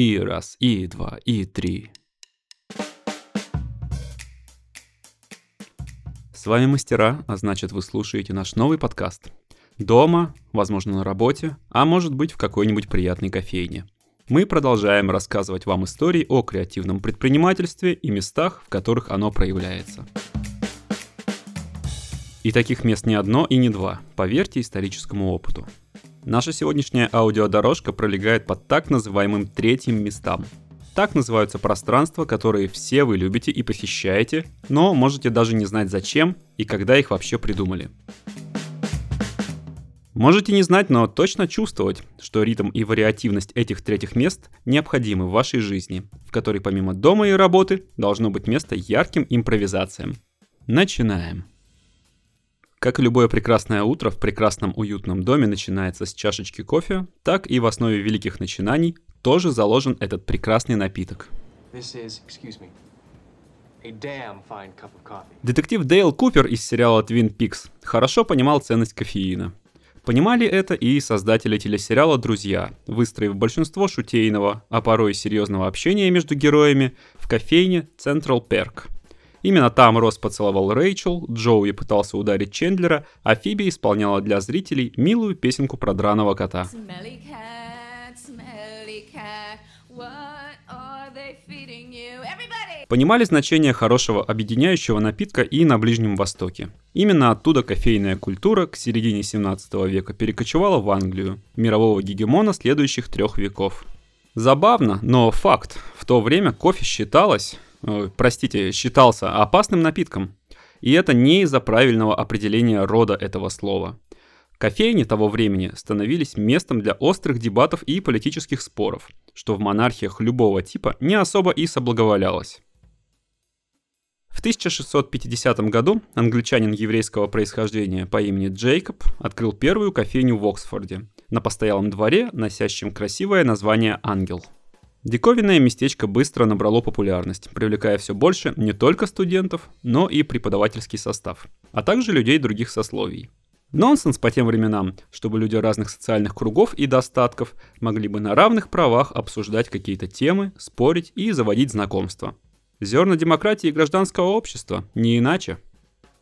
И раз, и два, и три. С вами мастера, а значит вы слушаете наш новый подкаст. Дома, возможно на работе, а может быть в какой-нибудь приятной кофейне. Мы продолжаем рассказывать вам истории о креативном предпринимательстве и местах, в которых оно проявляется. И таких мест не одно и не два, поверьте историческому опыту. Наша сегодняшняя аудиодорожка пролегает под так называемым третьим местам. Так называются пространства, которые все вы любите и посещаете, но можете даже не знать зачем и когда их вообще придумали. Можете не знать, но точно чувствовать, что ритм и вариативность этих третьих мест необходимы в вашей жизни, в которой помимо дома и работы должно быть место ярким импровизациям. Начинаем. Как и любое прекрасное утро в прекрасном уютном доме начинается с чашечки кофе, так и в основе великих начинаний тоже заложен этот прекрасный напиток. Детектив Дейл Купер из сериала Twin Peaks хорошо понимал ценность кофеина. Понимали это и создатели телесериала «Друзья», выстроив большинство шутейного, а порой серьезного общения между героями в кофейне Central Perk – Именно там Росс поцеловал Рэйчел, Джоуи пытался ударить Чендлера, а Фиби исполняла для зрителей милую песенку про драного кота. Понимали значение хорошего объединяющего напитка и на Ближнем Востоке. Именно оттуда кофейная культура к середине 17 века перекочевала в Англию, мирового гегемона следующих трех веков. Забавно, но факт. В то время кофе считалось, простите, считался опасным напитком. И это не из-за правильного определения рода этого слова. Кофейни того времени становились местом для острых дебатов и политических споров, что в монархиях любого типа не особо и соблаговолялось. В 1650 году англичанин еврейского происхождения по имени Джейкоб открыл первую кофейню в Оксфорде на постоялом дворе, носящем красивое название «Ангел». Диковинное местечко быстро набрало популярность, привлекая все больше не только студентов, но и преподавательский состав, а также людей других сословий. Нонсенс по тем временам, чтобы люди разных социальных кругов и достатков могли бы на равных правах обсуждать какие-то темы, спорить и заводить знакомства. Зерна демократии и гражданского общества, не иначе.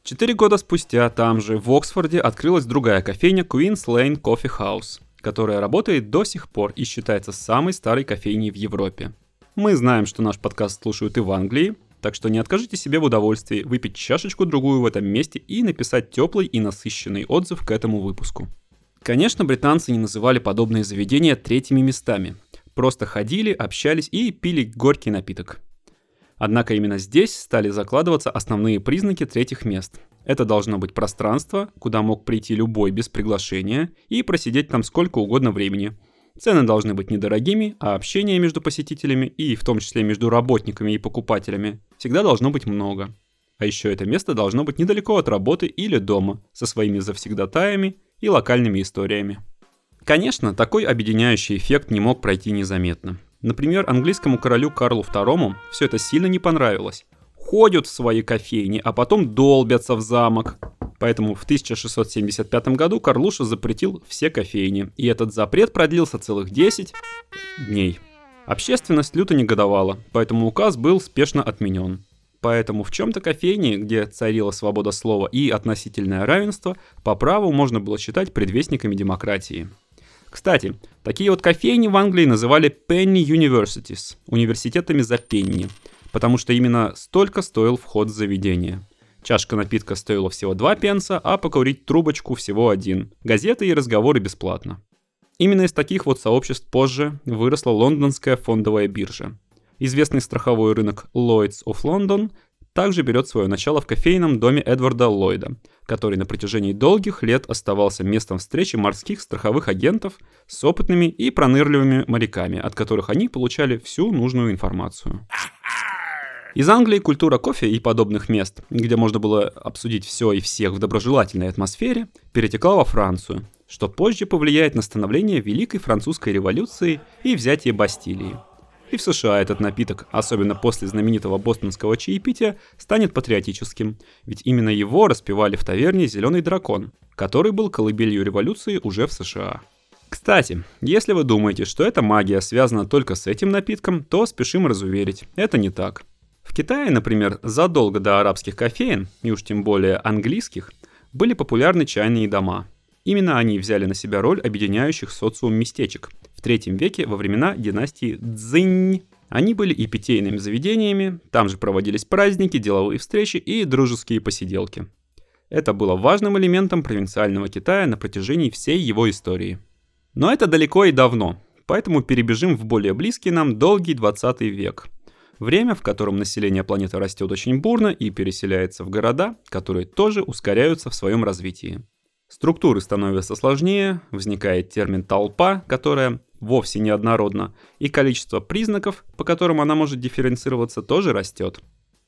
Четыре года спустя там же, в Оксфорде, открылась другая кофейня Queen's Lane Coffee House – которая работает до сих пор и считается самой старой кофейней в Европе. Мы знаем, что наш подкаст слушают и в Англии, так что не откажите себе в удовольствии выпить чашечку-другую в этом месте и написать теплый и насыщенный отзыв к этому выпуску. Конечно, британцы не называли подобные заведения третьими местами. Просто ходили, общались и пили горький напиток. Однако именно здесь стали закладываться основные признаки третьих мест – это должно быть пространство, куда мог прийти любой без приглашения и просидеть там сколько угодно времени. Цены должны быть недорогими, а общение между посетителями и в том числе между работниками и покупателями всегда должно быть много. А еще это место должно быть недалеко от работы или дома, со своими завсегдатаями и локальными историями. Конечно, такой объединяющий эффект не мог пройти незаметно. Например, английскому королю Карлу II все это сильно не понравилось, ходят в свои кофейни, а потом долбятся в замок. Поэтому в 1675 году Карлуша запретил все кофейни, и этот запрет продлился целых 10 дней. Общественность люто негодовала, поэтому указ был спешно отменен. Поэтому в чем-то кофейни, где царила свобода слова и относительное равенство, по праву можно было считать предвестниками демократии. Кстати, такие вот кофейни в Англии называли penny universities, университетами за пенни – потому что именно столько стоил вход в заведение. Чашка напитка стоила всего 2 пенса, а покурить трубочку всего один. Газеты и разговоры бесплатно. Именно из таких вот сообществ позже выросла лондонская фондовая биржа. Известный страховой рынок Lloyds of London также берет свое начало в кофейном доме Эдварда Ллойда, который на протяжении долгих лет оставался местом встречи морских страховых агентов с опытными и пронырливыми моряками, от которых они получали всю нужную информацию. Из Англии культура кофе и подобных мест, где можно было обсудить все и всех в доброжелательной атмосфере, перетекла во Францию, что позже повлияет на становление Великой Французской революции и взятие Бастилии. И в США этот напиток, особенно после знаменитого бостонского чаепития, станет патриотическим, ведь именно его распевали в таверне «Зеленый дракон», который был колыбелью революции уже в США. Кстати, если вы думаете, что эта магия связана только с этим напитком, то спешим разуверить, это не так. В Китае, например, задолго до арабских кофеин, и уж тем более английских, были популярны чайные дома. Именно они взяли на себя роль объединяющих социум местечек в третьем веке во времена династии Цзинь. Они были и питейными заведениями, там же проводились праздники, деловые встречи и дружеские посиделки. Это было важным элементом провинциального Китая на протяжении всей его истории. Но это далеко и давно, поэтому перебежим в более близкий нам долгий 20 век – Время, в котором население планеты растет очень бурно и переселяется в города, которые тоже ускоряются в своем развитии. Структуры становятся сложнее, возникает термин «толпа», которая вовсе не однородна, и количество признаков, по которым она может дифференцироваться, тоже растет.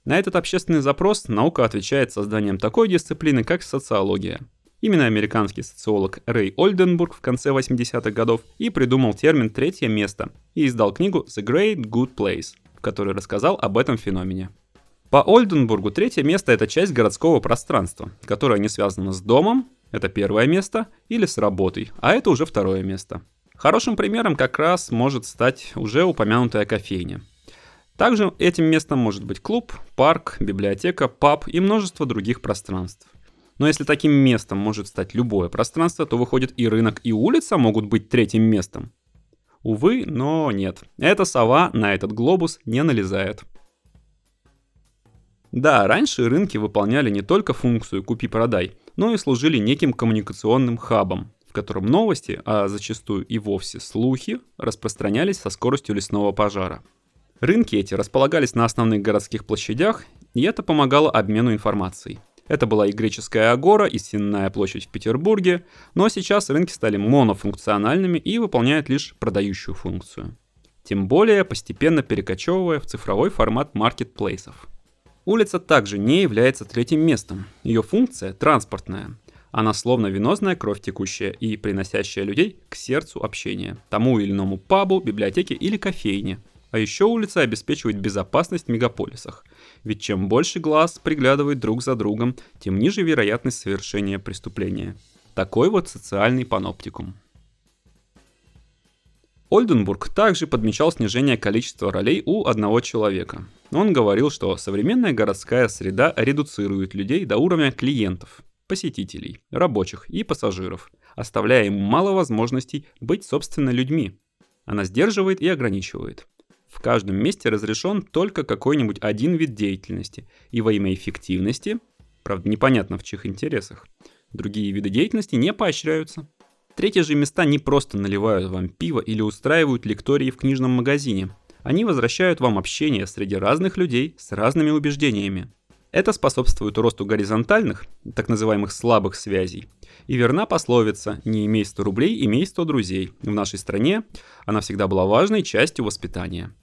На этот общественный запрос наука отвечает созданием такой дисциплины, как социология. Именно американский социолог Рэй Ольденбург в конце 80-х годов и придумал термин «третье место» и издал книгу «The Great Good Place», в которой рассказал об этом феномене. По Ольденбургу третье место – это часть городского пространства, которое не связано с домом, это первое место, или с работой, а это уже второе место. Хорошим примером как раз может стать уже упомянутая кофейня. Также этим местом может быть клуб, парк, библиотека, паб и множество других пространств. Но если таким местом может стать любое пространство, то выходит и рынок, и улица могут быть третьим местом. Увы, но нет. Эта сова на этот глобус не налезает. Да, раньше рынки выполняли не только функцию «купи-продай», но и служили неким коммуникационным хабом, в котором новости, а зачастую и вовсе слухи, распространялись со скоростью лесного пожара. Рынки эти располагались на основных городских площадях, и это помогало обмену информацией. Это была и греческая агора, и Сенная площадь в Петербурге, но сейчас рынки стали монофункциональными и выполняют лишь продающую функцию. Тем более постепенно перекочевывая в цифровой формат маркетплейсов. Улица также не является третьим местом. Ее функция транспортная. Она словно венозная кровь текущая и приносящая людей к сердцу общения, тому или иному пабу, библиотеке или кофейне. А еще улица обеспечивает безопасность в мегаполисах – ведь чем больше глаз приглядывает друг за другом, тем ниже вероятность совершения преступления. Такой вот социальный паноптикум. Ольденбург также подмечал снижение количества ролей у одного человека. Он говорил, что современная городская среда редуцирует людей до уровня клиентов, посетителей, рабочих и пассажиров, оставляя им мало возможностей быть собственно людьми. Она сдерживает и ограничивает. В каждом месте разрешен только какой-нибудь один вид деятельности, и во имя эффективности, правда непонятно в чьих интересах, другие виды деятельности не поощряются. Третьи же места не просто наливают вам пиво или устраивают лектории в книжном магазине. Они возвращают вам общение среди разных людей с разными убеждениями. Это способствует росту горизонтальных, так называемых слабых связей. И верна пословица «не имей 100 рублей, имей 100 друзей». В нашей стране она всегда была важной частью воспитания.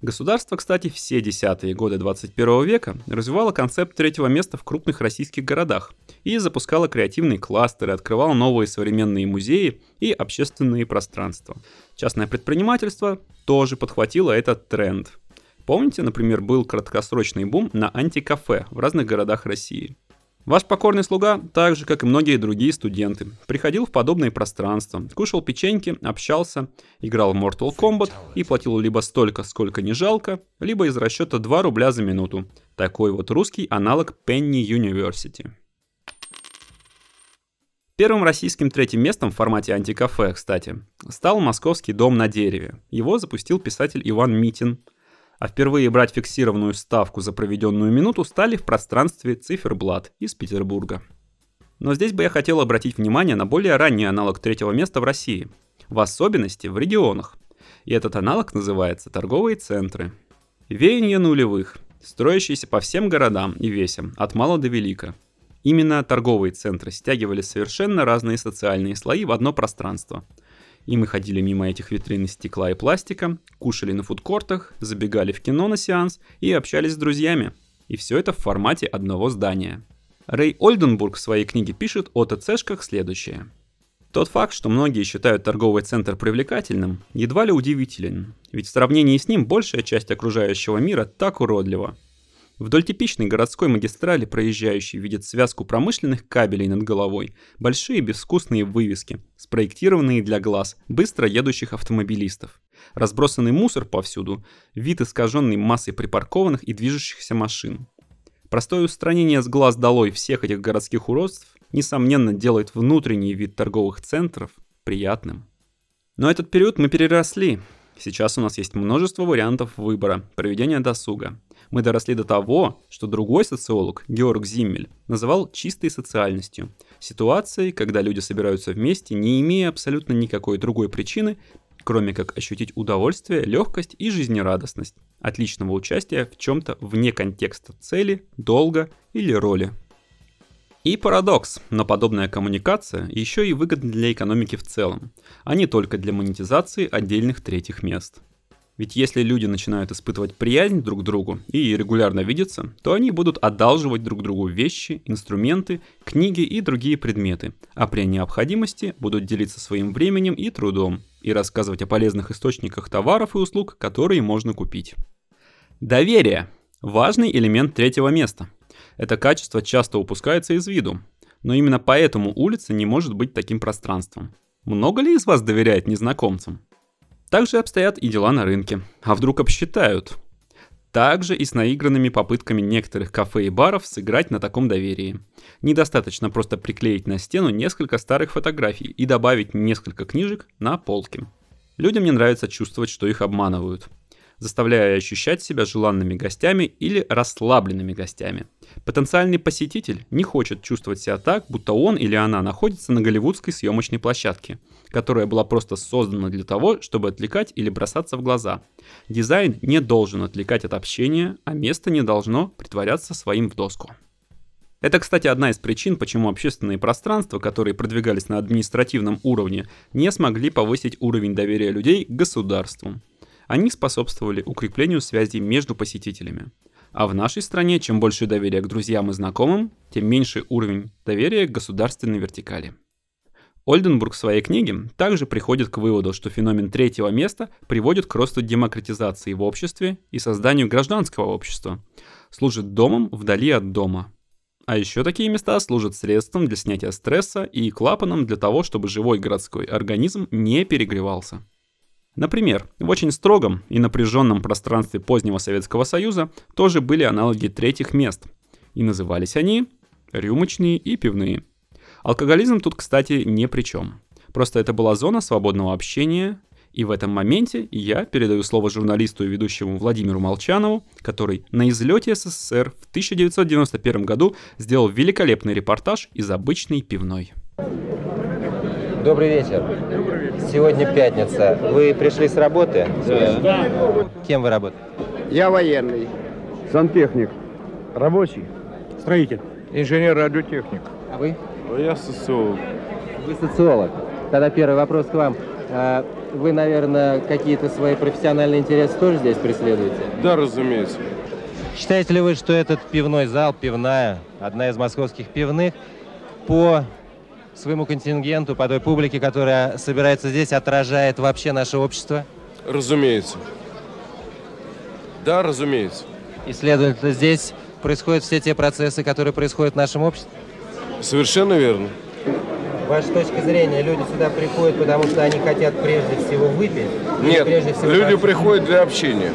Государство, кстати, все десятые годы 21 века развивало концепт третьего места в крупных российских городах и запускало креативные кластеры, открывало новые современные музеи и общественные пространства. Частное предпринимательство тоже подхватило этот тренд – Помните, например, был краткосрочный бум на антикафе в разных городах России. Ваш покорный слуга, так же как и многие другие студенты, приходил в подобные пространства, кушал печеньки, общался, играл в Mortal Kombat и платил либо столько, сколько не жалко, либо из расчета 2 рубля за минуту. Такой вот русский аналог Penny University. Первым российским третьим местом в формате антикафе, кстати, стал московский дом на дереве. Его запустил писатель Иван Митин – а впервые брать фиксированную ставку за проведенную минуту стали в пространстве циферблат из Петербурга. Но здесь бы я хотел обратить внимание на более ранний аналог третьего места в России, в особенности в регионах. И этот аналог называется торговые центры. Веяние нулевых, строящиеся по всем городам и весям, от мала до велика. Именно торговые центры стягивали совершенно разные социальные слои в одно пространство – и мы ходили мимо этих витрин из стекла и пластика, кушали на фудкортах, забегали в кино на сеанс и общались с друзьями. И все это в формате одного здания. Рэй Ольденбург в своей книге пишет о ТЦшках следующее. Тот факт, что многие считают торговый центр привлекательным, едва ли удивителен, ведь в сравнении с ним большая часть окружающего мира так уродлива. Вдоль типичной городской магистрали проезжающий видит связку промышленных кабелей над головой, большие безвкусные вывески, спроектированные для глаз быстро едущих автомобилистов. Разбросанный мусор повсюду, вид искаженный массой припаркованных и движущихся машин. Простое устранение с глаз долой всех этих городских уродств, несомненно, делает внутренний вид торговых центров приятным. Но этот период мы переросли. Сейчас у нас есть множество вариантов выбора, проведения досуга мы доросли до того, что другой социолог, Георг Зиммель, называл чистой социальностью. Ситуацией, когда люди собираются вместе, не имея абсолютно никакой другой причины, кроме как ощутить удовольствие, легкость и жизнерадостность от личного участия в чем-то вне контекста цели, долга или роли. И парадокс, но подобная коммуникация еще и выгодна для экономики в целом, а не только для монетизации отдельных третьих мест. Ведь если люди начинают испытывать приязнь друг к другу и регулярно видеться, то они будут одалживать друг другу вещи, инструменты, книги и другие предметы, а при необходимости будут делиться своим временем и трудом и рассказывать о полезных источниках товаров и услуг, которые можно купить. Доверие – важный элемент третьего места. Это качество часто упускается из виду, но именно поэтому улица не может быть таким пространством. Много ли из вас доверяет незнакомцам? Также обстоят и дела на рынке. А вдруг обсчитают? Также и с наигранными попытками некоторых кафе и баров сыграть на таком доверии. Недостаточно просто приклеить на стену несколько старых фотографий и добавить несколько книжек на полке. Людям не нравится чувствовать, что их обманывают заставляя ощущать себя желанными гостями или расслабленными гостями. Потенциальный посетитель не хочет чувствовать себя так, будто он или она находится на голливудской съемочной площадке, которая была просто создана для того, чтобы отвлекать или бросаться в глаза. Дизайн не должен отвлекать от общения, а место не должно притворяться своим в доску. Это, кстати, одна из причин, почему общественные пространства, которые продвигались на административном уровне, не смогли повысить уровень доверия людей к государству. Они способствовали укреплению связей между посетителями. А в нашей стране, чем больше доверия к друзьям и знакомым, тем меньше уровень доверия к государственной вертикали. Ольденбург в своей книге также приходит к выводу, что феномен третьего места приводит к росту демократизации в обществе и созданию гражданского общества, служит домом вдали от дома. А еще такие места служат средством для снятия стресса и клапаном для того, чтобы живой городской организм не перегревался. Например, в очень строгом и напряженном пространстве позднего Советского Союза тоже были аналоги третьих мест. И назывались они рюмочные и пивные. Алкоголизм тут, кстати, ни при чем. Просто это была зона свободного общения, и в этом моменте я передаю слово журналисту и ведущему Владимиру Молчанову, который на излете СССР в 1991 году сделал великолепный репортаж из обычной пивной. Добрый вечер. Добрый вечер. Сегодня пятница. Вы пришли с работы? Да. Кем вы работаете? Я военный. Сантехник. Рабочий. Строитель. Инженер-радиотехник. А вы? Я социолог. Вы социолог. Тогда первый вопрос к вам. А вы, наверное, какие-то свои профессиональные интересы тоже здесь преследуете? Да, разумеется. Считаете ли вы, что этот пивной зал, пивная, одна из московских пивных, по своему контингенту, по той публике, которая собирается здесь, отражает вообще наше общество? Разумеется. Да, разумеется. И, следовательно, здесь происходят все те процессы, которые происходят в нашем обществе? Совершенно верно. Ваша точка зрения, люди сюда приходят, потому что они хотят прежде всего выпить? Нет, прежде всего люди общаться? приходят для общения.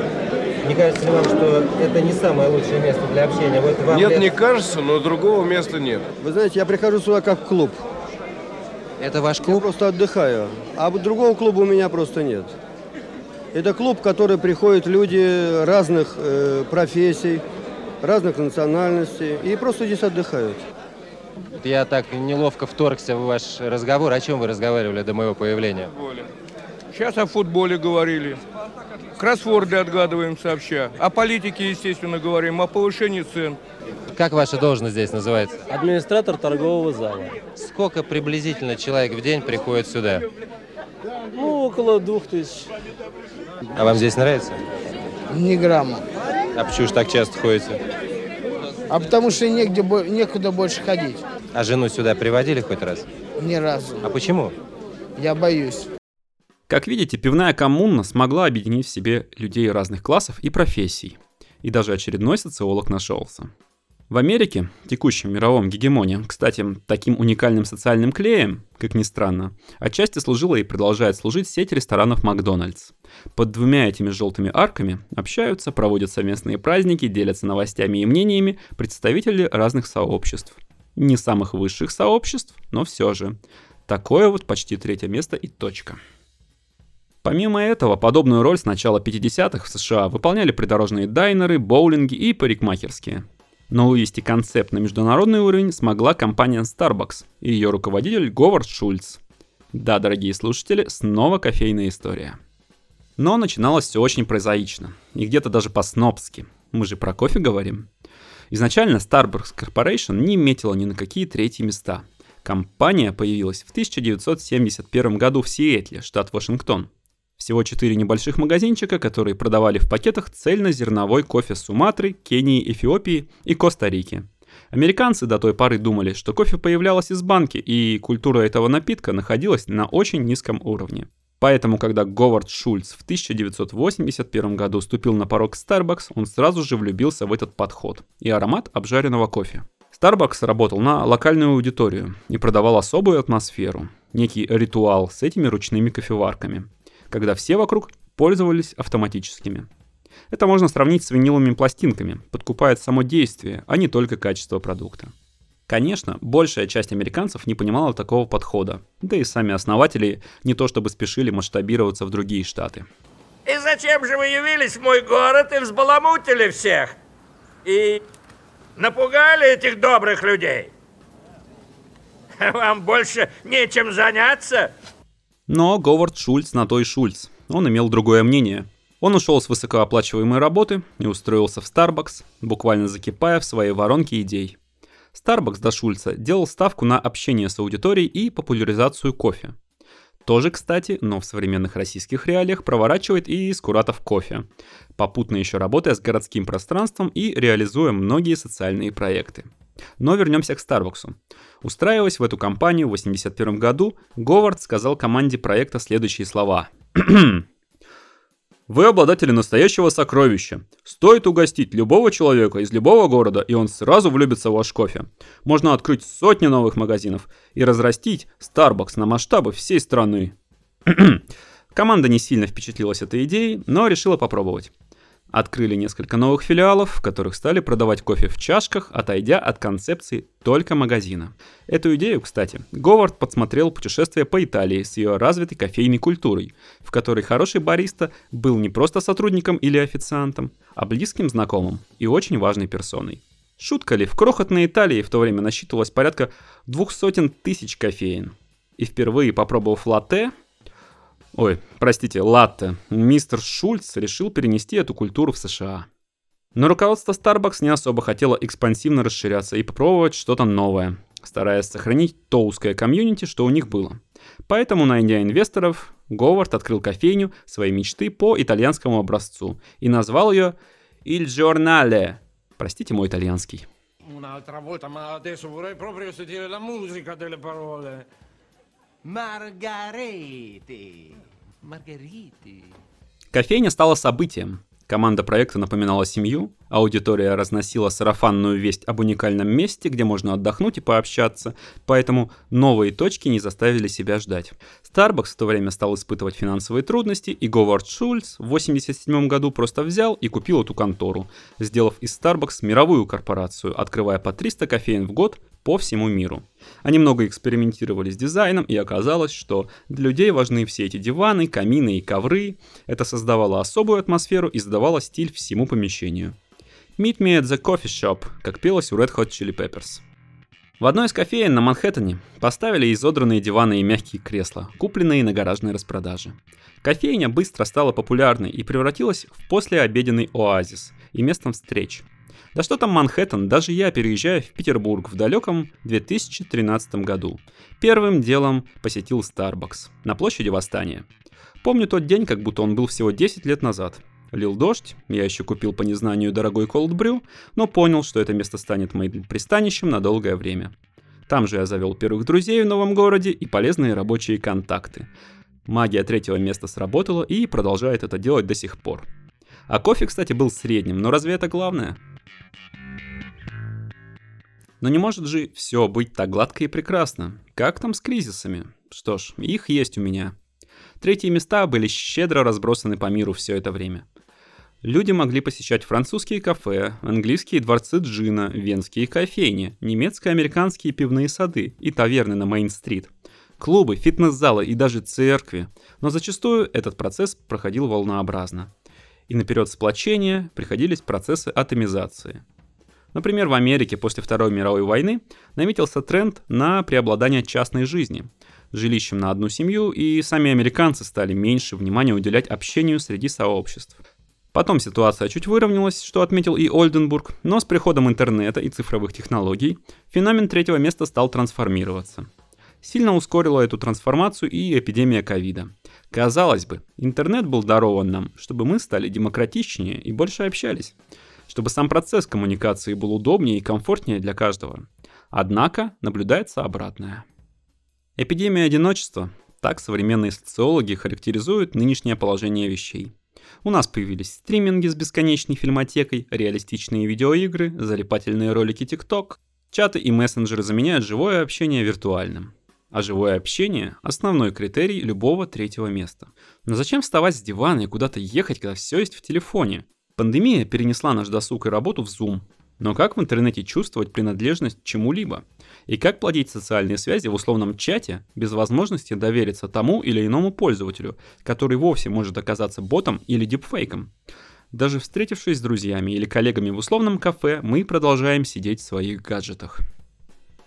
Не кажется ли вам, что это не самое лучшее место для общения? Вот вам Нет, лет- не кажется, но другого места нет. Вы знаете, я прихожу сюда как в клуб. Это ваш Я клуб? просто отдыхаю. А другого клуба у меня просто нет. Это клуб, в который приходят люди разных э, профессий, разных национальностей и просто здесь отдыхают. Я так неловко вторгся в ваш разговор. О чем вы разговаривали до моего появления? Сейчас о футболе говорили. Кроссворды отгадываем сообща. О политике, естественно, говорим. О повышении цен. Как ваша должность здесь называется? Администратор торгового зала. Сколько приблизительно человек в день приходит сюда? Ну, около двух тысяч. А вам здесь нравится? Ни грамма. А почему же так часто ходите? А потому что негде, некуда больше ходить. А жену сюда приводили хоть раз? Ни разу. А почему? Я боюсь. Как видите, пивная коммуна смогла объединить в себе людей разных классов и профессий. И даже очередной социолог нашелся. В Америке, текущем мировом гегемоне, кстати, таким уникальным социальным клеем, как ни странно, отчасти служила и продолжает служить сеть ресторанов Макдональдс. Под двумя этими желтыми арками общаются, проводят совместные праздники, делятся новостями и мнениями представители разных сообществ. Не самых высших сообществ, но все же. Такое вот почти третье место и точка. Помимо этого, подобную роль с начала 50-х в США выполняли придорожные дайнеры, боулинги и парикмахерские. Но вывести концепт на международный уровень смогла компания Starbucks и ее руководитель Говард Шульц. Да, дорогие слушатели, снова кофейная история. Но начиналось все очень прозаично, и где-то даже по-снобски. Мы же про кофе говорим. Изначально Starbucks Corporation не метила ни на какие третьи места. Компания появилась в 1971 году в Сиэтле, штат Вашингтон. Всего четыре небольших магазинчика, которые продавали в пакетах цельнозерновой кофе Суматры, Кении, Эфиопии и Коста-Рики. Американцы до той поры думали, что кофе появлялось из банки, и культура этого напитка находилась на очень низком уровне. Поэтому, когда Говард Шульц в 1981 году ступил на порог Starbucks, он сразу же влюбился в этот подход и аромат обжаренного кофе. Starbucks работал на локальную аудиторию и продавал особую атмосферу, некий ритуал с этими ручными кофеварками – когда все вокруг пользовались автоматическими. Это можно сравнить с виниловыми пластинками, подкупает само действие, а не только качество продукта. Конечно, большая часть американцев не понимала такого подхода, да и сами основатели не то чтобы спешили масштабироваться в другие штаты. И зачем же вы явились в мой город и взбаламутили всех? И напугали этих добрых людей? Вам больше нечем заняться? Но Говард Шульц на то и Шульц. Он имел другое мнение. Он ушел с высокооплачиваемой работы и устроился в Starbucks, буквально закипая в своей воронке идей. Starbucks до Шульца делал ставку на общение с аудиторией и популяризацию кофе. Тоже, кстати, но в современных российских реалиях проворачивает и Скуратов кофе, попутно еще работая с городским пространством и реализуя многие социальные проекты. Но вернемся к Старбаксу. Устраиваясь в эту компанию в 1981 году, Говард сказал команде проекта следующие слова. Вы обладатели настоящего сокровища. Стоит угостить любого человека из любого города, и он сразу влюбится в ваш кофе. Можно открыть сотни новых магазинов и разрастить Starbucks на масштабы всей страны. Команда не сильно впечатлилась этой идеей, но решила попробовать. Открыли несколько новых филиалов, в которых стали продавать кофе в чашках, отойдя от концепции только магазина. Эту идею, кстати, Говард подсмотрел путешествие по Италии с ее развитой кофейной культурой, в которой хороший бариста был не просто сотрудником или официантом, а близким знакомым и очень важной персоной. Шутка ли, в крохотной Италии в то время насчитывалось порядка двух сотен тысяч кофеин. И впервые попробовав латте, Ой, простите, латте. Мистер Шульц решил перенести эту культуру в США. Но руководство Starbucks не особо хотело экспансивно расширяться и попробовать что-то новое, стараясь сохранить то узкое комьюнити, что у них было. Поэтому, найдя инвесторов, Говард открыл кофейню своей мечты по итальянскому образцу и назвал ее «Il Giornale». Простите мой итальянский. Un'altra volta, ma adesso vorrei proprio sentire la musica delle parole. Маргарити. Маргарити. Кофейня стала событием. Команда проекта напоминала семью, аудитория разносила сарафанную весть об уникальном месте, где можно отдохнуть и пообщаться, поэтому новые точки не заставили себя ждать. Starbucks в то время стал испытывать финансовые трудности, и Говард Шульц в 1987 году просто взял и купил эту контору, сделав из Starbucks мировую корпорацию, открывая по 300 кофеин в год по всему миру. Они много экспериментировали с дизайном, и оказалось, что для людей важны все эти диваны, камины и ковры. Это создавало особую атмосферу и задавало стиль всему помещению. Meet me at the coffee shop, как пелось у Red Hot Chili Peppers. В одной из кофеен на Манхэттене поставили изодранные диваны и мягкие кресла, купленные на гаражной распродаже. Кофейня быстро стала популярной и превратилась в послеобеденный оазис и местом встреч – да что там Манхэттен, даже я переезжаю в Петербург в далеком 2013 году. Первым делом посетил Starbucks на площади Восстания. Помню тот день, как будто он был всего 10 лет назад. Лил дождь, я еще купил по незнанию дорогой cold brew, но понял, что это место станет моим пристанищем на долгое время. Там же я завел первых друзей в новом городе и полезные рабочие контакты. Магия третьего места сработала и продолжает это делать до сих пор. А кофе, кстати, был средним, но разве это главное? Но не может же все быть так гладко и прекрасно. Как там с кризисами? Что ж, их есть у меня. Третьи места были щедро разбросаны по миру все это время. Люди могли посещать французские кафе, английские дворцы джина, венские кофейни, немецко-американские пивные сады и таверны на Мейн-стрит, клубы, фитнес-залы и даже церкви. Но зачастую этот процесс проходил волнообразно. И наперед сплочения приходились процессы атомизации. Например, в Америке после Второй мировой войны наметился тренд на преобладание частной жизни, жилищем на одну семью, и сами американцы стали меньше внимания уделять общению среди сообществ. Потом ситуация чуть выровнялась, что отметил и Ольденбург, но с приходом интернета и цифровых технологий феномен третьего места стал трансформироваться. Сильно ускорила эту трансформацию и эпидемия ковида. Казалось бы, интернет был дарован нам, чтобы мы стали демократичнее и больше общались, чтобы сам процесс коммуникации был удобнее и комфортнее для каждого. Однако наблюдается обратное. Эпидемия одиночества – так современные социологи характеризуют нынешнее положение вещей – у нас появились стриминги с бесконечной фильмотекой, реалистичные видеоигры, залипательные ролики TikTok. Чаты и мессенджеры заменяют живое общение виртуальным. А живое общение – основной критерий любого третьего места. Но зачем вставать с дивана и куда-то ехать, когда все есть в телефоне? Пандемия перенесла наш досуг и работу в Zoom. Но как в интернете чувствовать принадлежность чему-либо? И как плодить социальные связи в условном чате без возможности довериться тому или иному пользователю, который вовсе может оказаться ботом или дипфейком? Даже встретившись с друзьями или коллегами в условном кафе, мы продолжаем сидеть в своих гаджетах.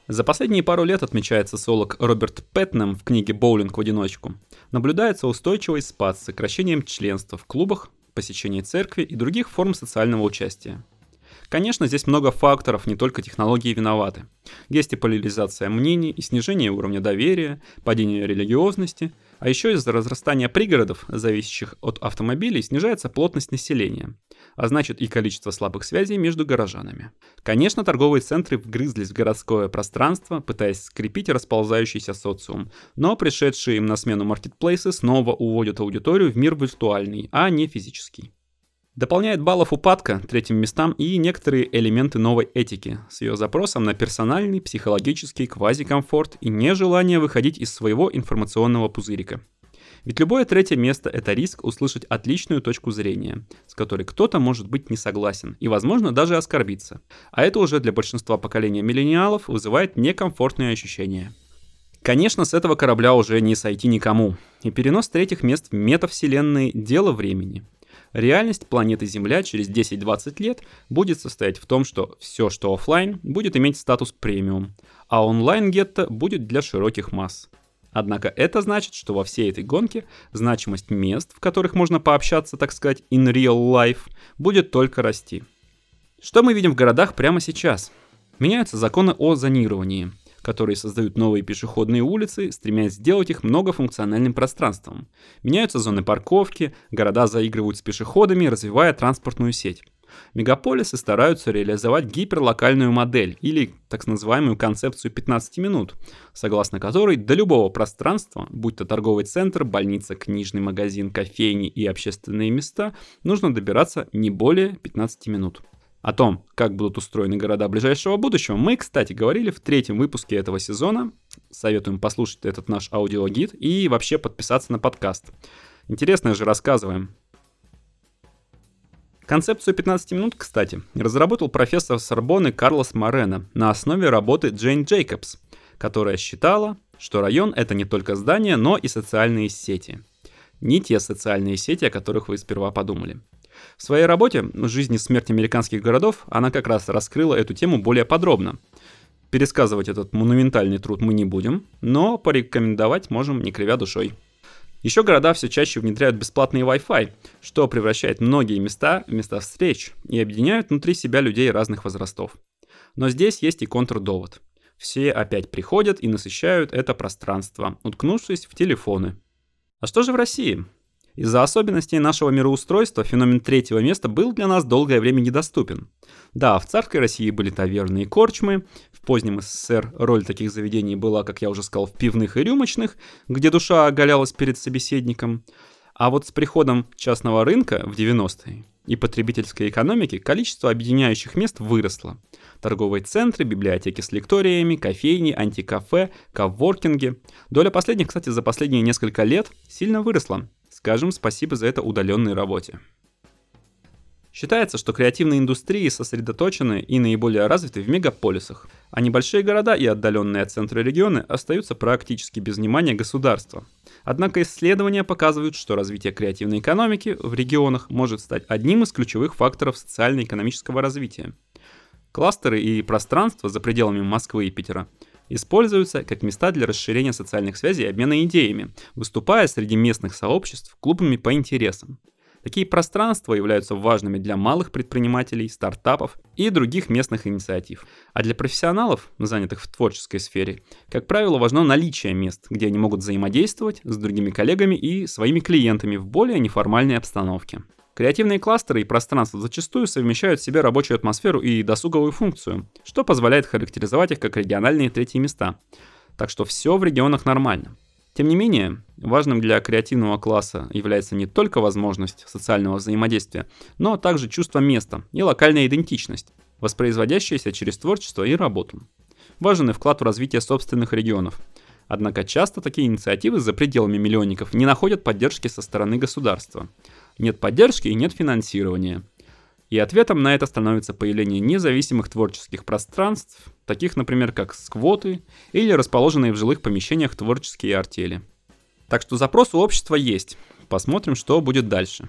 За последние пару лет, отмечает социолог Роберт Пэтнем в книге «Боулинг в одиночку», наблюдается устойчивый спад с сокращением членства в клубах, посещении церкви и других форм социального участия. Конечно, здесь много факторов, не только технологии виноваты. Есть и поляризация мнений, и снижение уровня доверия, падение религиозности, а еще из-за разрастания пригородов, зависящих от автомобилей, снижается плотность населения, а значит и количество слабых связей между горожанами. Конечно, торговые центры вгрызлись в городское пространство, пытаясь скрепить расползающийся социум, но пришедшие им на смену маркетплейсы снова уводят аудиторию в мир виртуальный, а не физический. Дополняет баллов упадка третьим местам и некоторые элементы новой этики с ее запросом на персональный, психологический квазикомфорт и нежелание выходить из своего информационного пузырика. Ведь любое третье место – это риск услышать отличную точку зрения, с которой кто-то может быть не согласен и, возможно, даже оскорбиться. А это уже для большинства поколения миллениалов вызывает некомфортные ощущения. Конечно, с этого корабля уже не сойти никому, и перенос третьих мест в метавселенные – дело времени – Реальность планеты Земля через 10-20 лет будет состоять в том, что все, что офлайн, будет иметь статус премиум, а онлайн-гетто будет для широких масс. Однако это значит, что во всей этой гонке значимость мест, в которых можно пообщаться, так сказать, in real life, будет только расти. Что мы видим в городах прямо сейчас? Меняются законы о зонировании – которые создают новые пешеходные улицы, стремясь сделать их многофункциональным пространством. Меняются зоны парковки, города заигрывают с пешеходами, развивая транспортную сеть. Мегаполисы стараются реализовать гиперлокальную модель или так называемую концепцию 15 минут, согласно которой до любого пространства, будь то торговый центр, больница, книжный магазин, кофейни и общественные места, нужно добираться не более 15 минут. О том, как будут устроены города ближайшего будущего, мы, кстати, говорили в третьем выпуске этого сезона. Советуем послушать этот наш аудиогид и вообще подписаться на подкаст. Интересно же рассказываем. Концепцию 15 минут, кстати, разработал профессор Сорбонны Карлос Морено на основе работы Джейн Джейкобс, которая считала, что район — это не только здания, но и социальные сети. Не те социальные сети, о которых вы сперва подумали. В своей работе «Жизнь и смерть американских городов» она как раз раскрыла эту тему более подробно. Пересказывать этот монументальный труд мы не будем, но порекомендовать можем, не кривя душой. Еще города все чаще внедряют бесплатный Wi-Fi, что превращает многие места в места встреч и объединяют внутри себя людей разных возрастов. Но здесь есть и контрдовод. Все опять приходят и насыщают это пространство, уткнувшись в телефоны. А что же в России? Из-за особенностей нашего мироустройства феномен третьего места был для нас долгое время недоступен. Да, в царской России были таверны и корчмы, в позднем СССР роль таких заведений была, как я уже сказал, в пивных и рюмочных, где душа оголялась перед собеседником. А вот с приходом частного рынка в 90-е и потребительской экономики количество объединяющих мест выросло. Торговые центры, библиотеки с лекториями, кофейни, антикафе, коворкинги. Доля последних, кстати, за последние несколько лет сильно выросла. Скажем спасибо за это удаленной работе. Считается, что креативные индустрии сосредоточены и наиболее развиты в мегаполисах, а небольшие города и отдаленные от центра регионы остаются практически без внимания государства. Однако исследования показывают, что развитие креативной экономики в регионах может стать одним из ключевых факторов социально-экономического развития. Кластеры и пространства за пределами Москвы и Питера используются как места для расширения социальных связей и обмена идеями, выступая среди местных сообществ клубами по интересам – Такие пространства являются важными для малых предпринимателей, стартапов и других местных инициатив. А для профессионалов, занятых в творческой сфере, как правило, важно наличие мест, где они могут взаимодействовать с другими коллегами и своими клиентами в более неформальной обстановке. Креативные кластеры и пространства зачастую совмещают в себе рабочую атмосферу и досуговую функцию, что позволяет характеризовать их как региональные третьи места. Так что все в регионах нормально. Тем не менее, важным для креативного класса является не только возможность социального взаимодействия, но также чувство места и локальная идентичность, воспроизводящаяся через творчество и работу. Важен и вклад в развитие собственных регионов. Однако часто такие инициативы за пределами миллионников не находят поддержки со стороны государства. Нет поддержки и нет финансирования – и ответом на это становится появление независимых творческих пространств, таких, например, как сквоты или расположенные в жилых помещениях творческие артели. Так что запрос у общества есть. Посмотрим, что будет дальше.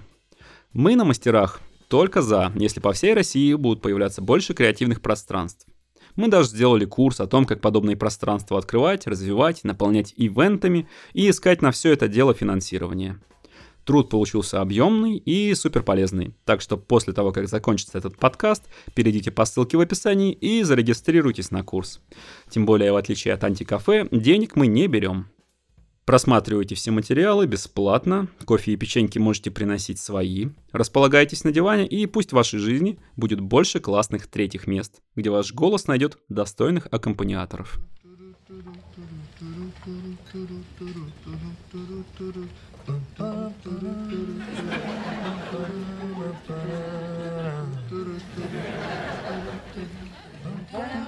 Мы на мастерах только за, если по всей России будут появляться больше креативных пространств. Мы даже сделали курс о том, как подобные пространства открывать, развивать, наполнять ивентами и искать на все это дело финансирование. Труд получился объемный и супер полезный. Так что после того, как закончится этот подкаст, перейдите по ссылке в описании и зарегистрируйтесь на курс. Тем более, в отличие от антикафе, денег мы не берем. Просматривайте все материалы бесплатно, кофе и печеньки можете приносить свои. Располагайтесь на диване и пусть в вашей жизни будет больше классных третьих мест, где ваш голос найдет достойных аккомпаниаторов. Wow.